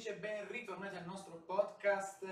amici e ben ritornati al nostro podcast.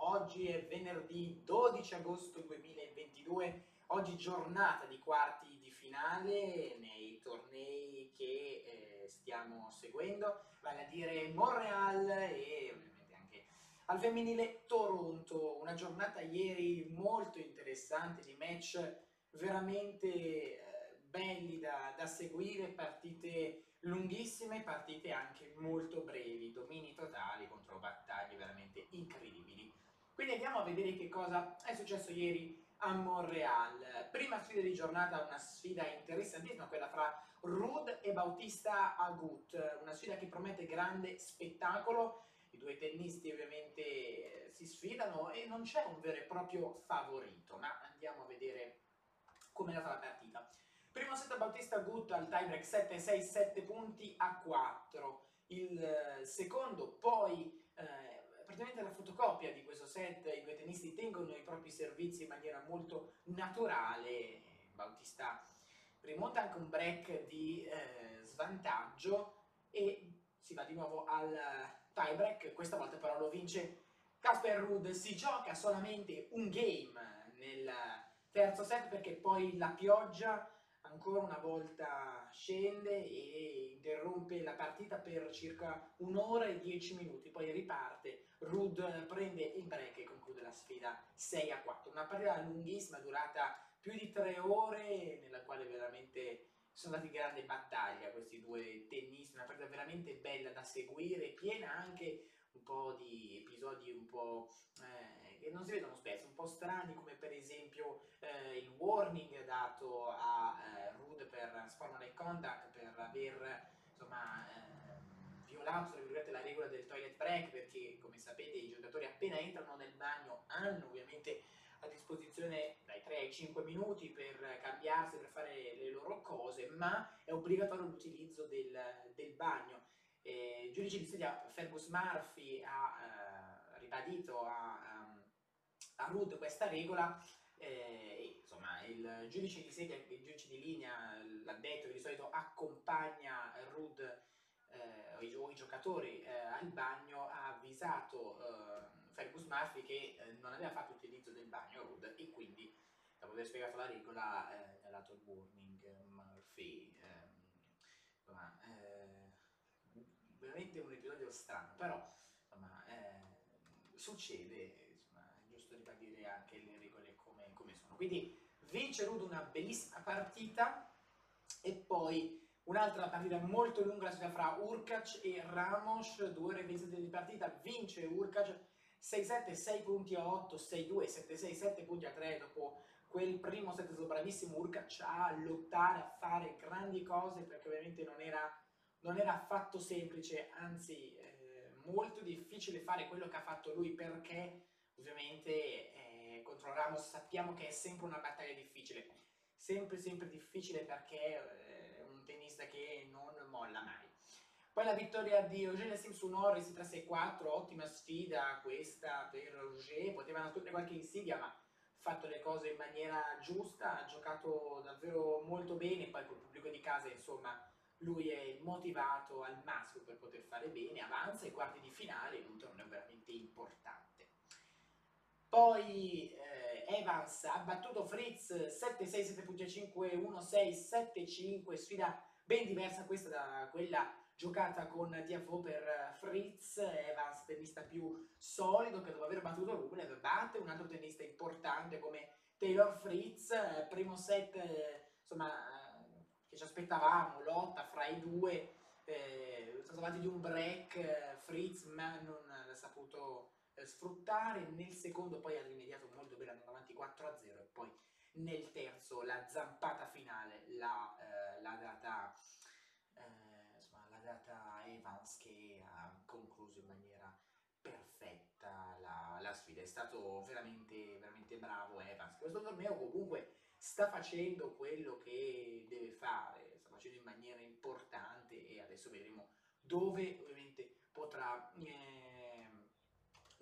Oggi è venerdì 12 agosto 2022, oggi giornata di quarti di finale nei tornei che eh, stiamo seguendo, vale a dire Montreal e ovviamente anche al femminile Toronto. Una giornata ieri molto interessante di match veramente eh, belli da, da seguire, partite lunghissime partite anche molto brevi, domini totali contro battaglie veramente incredibili. Quindi andiamo a vedere che cosa è successo ieri a Montreal. Prima sfida di giornata, una sfida interessantissima, quella fra Rud e Bautista Agut, una sfida che promette grande spettacolo. I due tennisti ovviamente si sfidano e non c'è un vero e proprio favorito, ma andiamo a vedere come è andata la partita. Primo set Bautista Gut al tiebreak 7-6, 7 punti a 4. Il eh, secondo poi eh, praticamente la fotocopia di questo set, i due tennisti tengono i propri servizi in maniera molto naturale. Bautista rimonta anche un break di eh, svantaggio e si va di nuovo al tiebreak, questa volta però lo vince Casper Ruud, si gioca solamente un game nel terzo set perché poi la pioggia ancora una volta scende e interrompe la partita per circa un'ora e dieci minuti, poi riparte, Rud prende il break e conclude la sfida 6 a 4. Una partita lunghissima, durata più di tre ore, nella quale veramente sono stati grandi battaglia questi due tennisti, una partita veramente bella da seguire, piena anche un po' di episodi un po' eh, che non si vedono spesso, un po' strani come per esempio eh, il warning dato a eh, Rude per sportman contact per aver insomma eh, violato la regola del toilet break perché come sapete i giocatori appena entrano nel bagno hanno ovviamente a disposizione dai 3 ai 5 minuti per cambiarsi, per fare le loro cose, ma è obbligatorio l'utilizzo del, del bagno. Il giudice di sedia Fergus Murphy ha eh, ribadito a, um, a Rudd questa regola eh, insomma, il giudice di sedia, il giudice di linea, l'ha detto che di solito accompagna Rudd eh, o, i, o, i, giocatori eh, al bagno, ha avvisato eh, Fergus Murphy che eh, non aveva fatto utilizzo del bagno Rudd e quindi, dopo aver spiegato la regola, ha dato il warning Murphy. Ehm, insomma, veramente un episodio strano, però insomma, eh, succede, ribadire anche le regole come, come sono. Quindi vince Rudo una bellissima partita. E poi un'altra partita molto lunga la fra Urkac e Ramos, due ore e 27 di partita, vince Urkac 6-7, 6 punti a 8, 6-2, 7-6, 7 punti a 3 dopo quel primo set stato bravissimo Urkac a lottare, a fare grandi cose perché ovviamente non era non era affatto semplice, anzi eh, molto difficile fare quello che ha fatto lui perché ovviamente eh, contro Ramos sappiamo che è sempre una battaglia difficile, sempre sempre difficile perché eh, è un tennista che non molla mai. Poi la vittoria di Eugene Sim su Norris 3-6-4, ottima sfida questa per Roger, poteva nascondere qualche insidia ma ha fatto le cose in maniera giusta, ha giocato davvero molto bene, poi col pubblico di casa insomma lui è motivato al massimo per poter fare bene, avanza ai quarti di finale in un torneo veramente importante. Poi eh, Evans ha battuto Fritz 7-6, 7.5, 1-6, 7-5, sfida ben diversa questa da quella giocata con Tiafo per Fritz, Evans tennista più solido che dopo aver battuto Rublev batte un altro tennista importante come Taylor Fritz, primo set insomma che ci aspettavamo, lotta fra i due, eh, sono avanti di un break, eh, Fritz ma non l'ha saputo eh, sfruttare, nel secondo poi ha rimediato molto bene, andando avanti 4-0 e poi nel terzo la zampata finale l'ha, eh, data, eh, insomma, l'ha data Evans che ha concluso in maniera perfetta la, la, sfida, è stato veramente, veramente bravo Evans, questo torneo comunque sta facendo quello che deve fare, sta facendo in maniera importante e adesso vedremo dove ovviamente potrà, eh,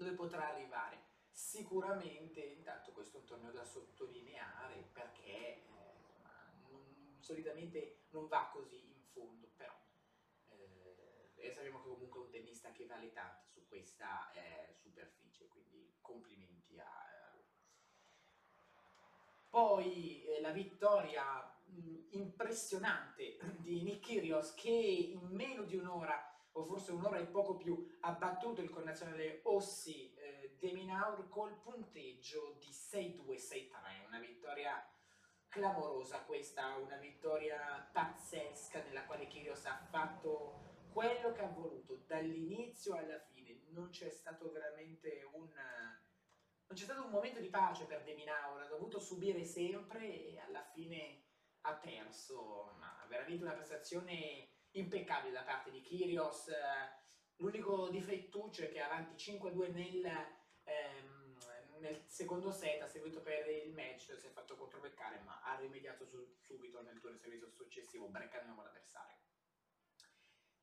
dove potrà arrivare. Sicuramente intanto questo è un torneo da sottolineare perché eh, non, solitamente non va così in fondo, però eh, sappiamo che comunque è un tennista che vale tanto su questa eh, superficie, quindi complimenti a, a lui. Poi eh, la vittoria mh, impressionante di Nick Kyrgios che in meno di un'ora o forse un'ora e poco più ha battuto il connazionale Ossi eh, Deminaur col punteggio di 6-2-6-3, una vittoria clamorosa questa, una vittoria pazzesca nella quale Kyrgios ha fatto quello che ha voluto dall'inizio alla fine, non c'è stato veramente un non c'è stato un momento di pace per Deminaur, ha dovuto subire sempre e alla fine ha perso, ma veramente una prestazione impeccabile da parte di Kyrios. L'unico difettuccio è che avanti 5-2 nel, ehm, nel, secondo set ha seguito per il match, si è fatto controbeccare, ma ha rimediato su, subito nel turno di servizio successivo, breccando l'avversario.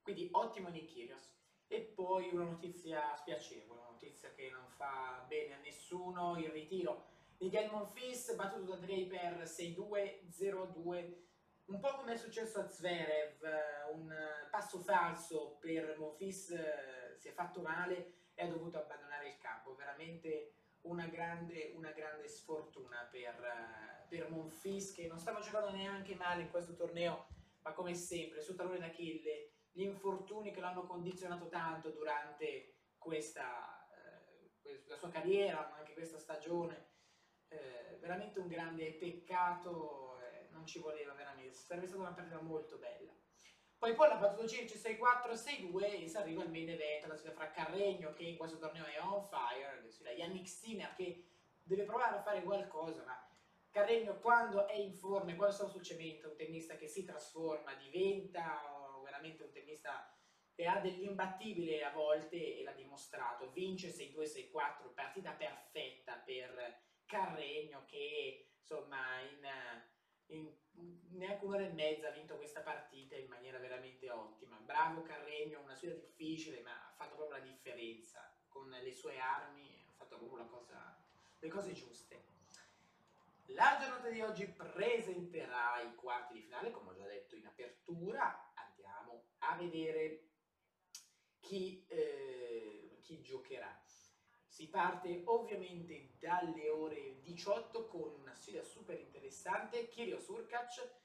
Quindi ottimo Nick Kyrios. E poi una notizia spiacevole, una notizia che non fa bene a nessuno, il ritiro di Gael Monfils battuto da Draper 6-2-0-2 un po' come è successo a Zverev, eh, un passo falso per Monfils eh, si è fatto male e ha dovuto abbandonare il campo, veramente una grande, una grande sfortuna per, eh, per Monfils che non stava giocando neanche male in questo torneo, ma come sempre sul tallone d'Achille gli infortuni che l'hanno condizionato tanto durante questa, eh, la sua carriera, ma anche questa stagione, eh, veramente un grande peccato non ci voleva veramente, sarebbe stata una partita molto bella. Poi poi ha battuto Circe 6-4, 6-2 e si arriva al main event, la sfida fra Carregno che in questo torneo è on fire, la sfida Yannick Sinner che deve provare a fare qualcosa, ma Carregno quando è in forma, quando sta sul cemento, un tennista che si trasforma, diventa veramente un tennista che ha dell'imbattibile a volte e l'ha dimostrato, vince 6-2-6-4, partita perfetta per Carregno che insomma in in neanche un'ora e mezza ha vinto questa partita in maniera veramente ottima. Bravo Carregno, una sfida difficile, ma ha fatto proprio la differenza. Con le sue armi ha fatto proprio cosa, le cose giuste. La giornata di oggi presenterà i quarti di finale, come ho già detto in apertura. Andiamo a vedere chi, eh, chi giocherà. Si parte ovviamente dalle ore 18 con una sfida super interessante, Kirios Urkac,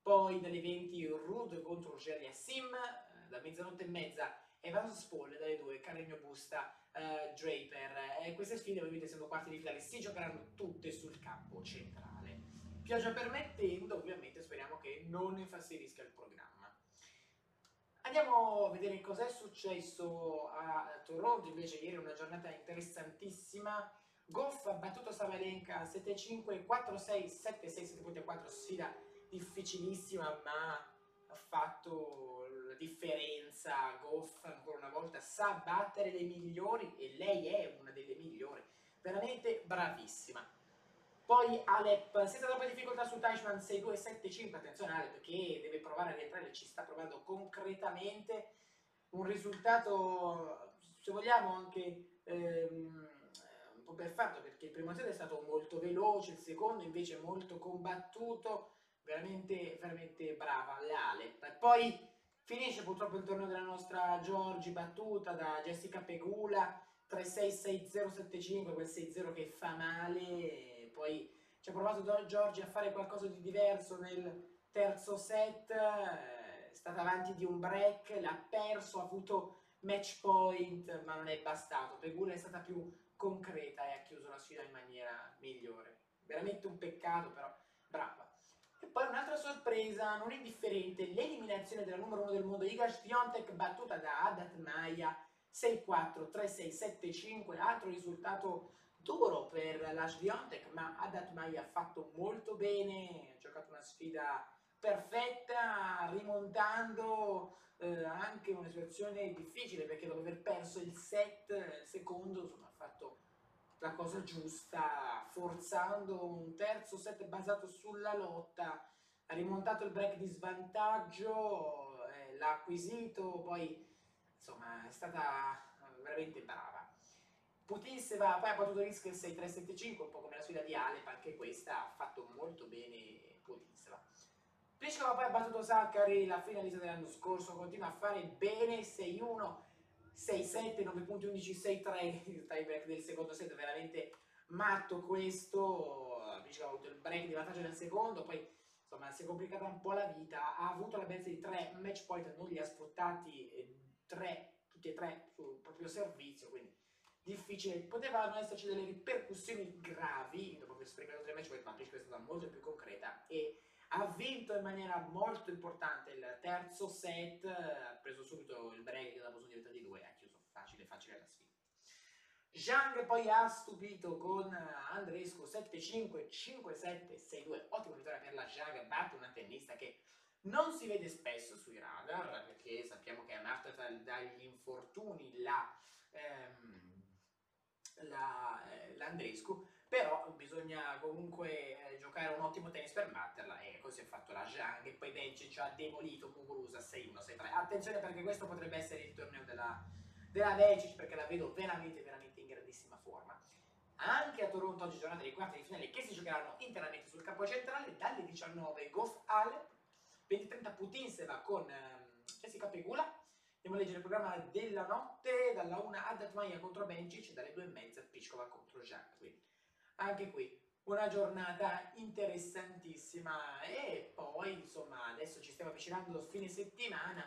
poi dalle 20 Rud contro Jerry Sim, eh, da mezzanotte e mezza Evans Spall, dalle 2 Carregno Busta, uh, Draper. E queste sfide ovviamente essendo quarti di finale si giocheranno tutte sul campo centrale. Pioggia permettendo, ovviamente speriamo che non infastidisca il programma. Andiamo a vedere cosa è successo a Toronto, invece ieri una giornata interessantissima. Goff ha battuto Savalenka 7-5, 4-6, 7-6, 7 4 sfida difficilissima ma ha fatto la differenza. Goff ancora una volta sa battere le migliori e lei è una delle migliori, veramente bravissima. Poi Alep, senza troppe difficoltà su Teichmann 6-2-7-5, attenzione Alep che deve provare a rientrare, ci sta provando concretamente un risultato, se vogliamo anche ehm, un po' perfetto perché il primo set è stato molto veloce, il secondo invece molto combattuto, veramente, veramente brava l'Alep. Poi finisce purtroppo il torneo della nostra Giorgi battuta da Jessica Pegula 3-6-6-0-7-5, quel 6-0 che fa male poi ci ha provato Giorgi a fare qualcosa di diverso nel terzo set, eh, è stata avanti di un break, l'ha perso, ha avuto match point, ma non è bastato. Pegula è stata più concreta e ha chiuso la sfida in maniera migliore. Veramente un peccato, però brava. E poi un'altra sorpresa, non indifferente, l'eliminazione della numero uno del mondo Iga Swiatek battuta da Adat Maya 6-4, 3-6, 7-5, altro risultato duro per la Sviontek, ma Adat Mai ha fatto molto bene, ha giocato una sfida perfetta, rimontando eh, anche una situazione difficile perché dopo aver perso il set, secondo, insomma, ha fatto la cosa giusta, forzando un terzo set basato sulla lotta, ha rimontato il break di svantaggio, eh, l'ha acquisito, poi insomma è stata veramente brava. Putisseva, poi ha battuto Risk 6-3-7-5, un po' come la sfida di Alep, anche questa ha fatto molto bene Putisseva. Pliskova poi ha battuto Saccari, la finalista dell'anno scorso, continua a fare bene, 6-1, 6-7, 9 punti, 11, 6-3, il tieback del secondo set, veramente matto questo, Pliskova ha avuto il break di vantaggio nel secondo, poi insomma si è complicata un po' la vita, ha avuto la bellezza di 3 match point, non li ha sfruttati, 3, tutti e tre sul proprio servizio, quindi difficile, potevano esserci delle ripercussioni gravi, dopo aver sprecato tre match ma Pliskova è stata molto più concreta e ha vinto in maniera molto importante il terzo set, ha preso subito il break dopo sono diventati due, ha chiuso facile facile la sfida. Zhang poi ha stupito con Andrescu 7-5, 5-7, 6-2, ottima vittoria per la Zhang, batte una tennista che non si vede spesso sui radar, perché sappiamo che è nata dagli infortuni la, ehm, eh, l'Andrescu, però bisogna comunque eh, giocare un ottimo tennis per batterla e così ha fatto la Zhang e poi Bencic ha demolito Muguruza 6-1, 6-3. Attenzione perché questo potrebbe essere il torneo della, della Bencic perché la vedo veramente, veramente in grandissima forma. Anche a Toronto oggi giornata di quarti di finale che si giocheranno interamente sul campo centrale dalle 19 Goff Alep, 20-30 Putinseva con ehm, Jessica Pegula, Andiamo a leggere il programma della notte, dalla 1 Adatmaia contro Bencic, dalle 2 e mezza Piscova contro. Quindi anche qui una giornata interessantissima. E poi insomma adesso ci stiamo avvicinando al fine settimana.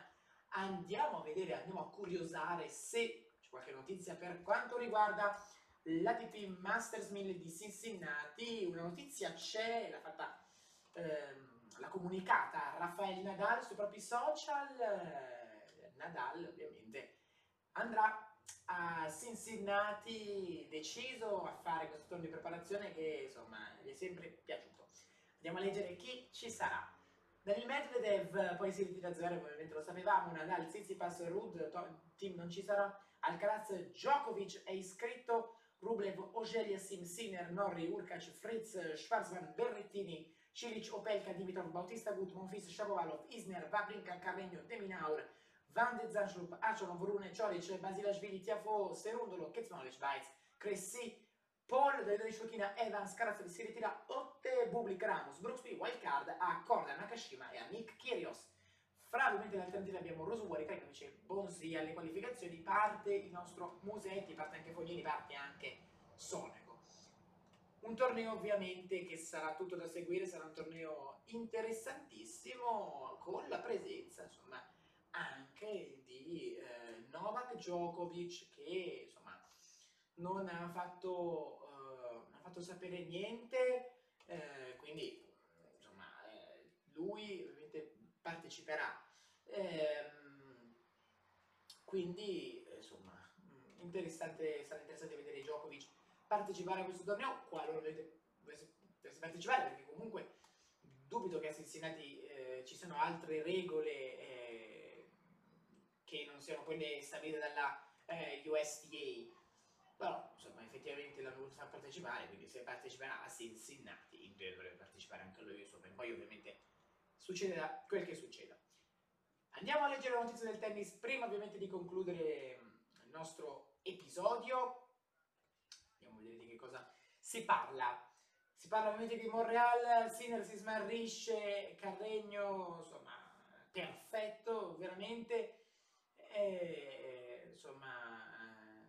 Andiamo a vedere, andiamo a curiosare se c'è qualche notizia per quanto riguarda l'ATP Masters 1000 di Cincinnati, una notizia c'è, l'ha fatta, ehm, l'ha comunicata Rafael Nadal sui propri social, Nadal ovviamente andrà a Cincinnati deciso a fare questo turno di preparazione che insomma gli è sempre piaciuto. Andiamo a leggere chi ci sarà. Daniel Medvedev poi si ritira a zero, ovviamente lo sapevamo, Nadal, Tsitsipas, Rud, team non ci sarà, Alcaraz, Djokovic è iscritto, Rublev, Ogelia, Sim, Sinner, Norri, Urkac, Fritz, Schwarzman, Berrettini, Cilic, Opelka, Dimitrov, Bautista Gut, Monfils, Shapovalov, Isner, Vavrinka, Carregno, Deminaur, Van de Zanschlup, Acelo, Vrune, Cioric, Basilashvili, Tiafo, Serundolo, Kecmanovic, Weiz, Cressi, Paul, David Shokina, Evans, Karazov si ritira, Otte, Bublik, Ramos, Brooksby, Wildcard a Korda, Nakashima e a Nick Kyrgios. Fra ovviamente le alternative abbiamo Rosuori, Krajkovic e Bonsi alle qualificazioni, parte il nostro Musetti, parte anche Foglini, parte anche Sonego. Un torneo ovviamente che sarà tutto da seguire, sarà un torneo interessantissimo con la presenza insomma anche di eh, Novak Djokovic che insomma non ha fatto, uh, non ha fatto sapere niente, eh, quindi insomma eh, lui ovviamente parteciperà. Ehm, quindi insomma interessante, sarà interessante vedere Djokovic partecipare a questo torneo qualora volete partecipare perché comunque dubito che a Cincinnati eh, ci siano altre regole eh, siano quelle stabilite dalla eh, USDA però insomma effettivamente l'hanno voluto far partecipare quindi se parteciperà a Cincinnati in teoria dovrebbe partecipare anche lui insomma poi ovviamente succederà quel che succeda. Andiamo a leggere la notizia del tennis prima ovviamente di concludere il nostro episodio. Andiamo a vedere di che cosa si parla. Si parla ovviamente di Monreal, Sinner si smarrisce, Carregno, insomma, perfetto, veramente. E, insomma,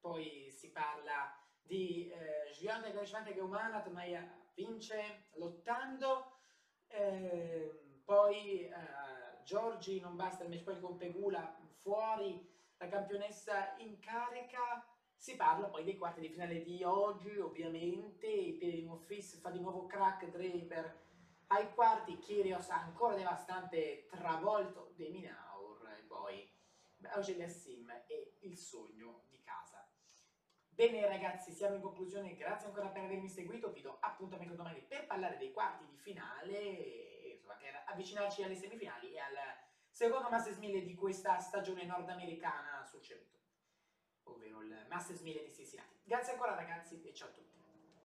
poi parla di eh, Giante Crescente che umana, Tomaia vince lottando, eh, poi eh, Giorgi non basta il match point con Pegula fuori, la campionessa in carica, si parla poi dei quarti di finale di oggi, ovviamente, Piedimo Fis fa di nuovo crack Draper ai quarti, Kyrgios ancora devastante, travolto De Minaur, e poi Augelia Sim e il sogno. Bene ragazzi, siamo in conclusione, grazie ancora per avermi seguito, vi do appuntamento domani per parlare dei quarti di finale, insomma, per avvicinarci alle semifinali e al secondo Masters 1000 di questa stagione nordamericana sul cemento ovvero il Masters 1000 di Cincinnati. Grazie ancora ragazzi e ciao a tutti.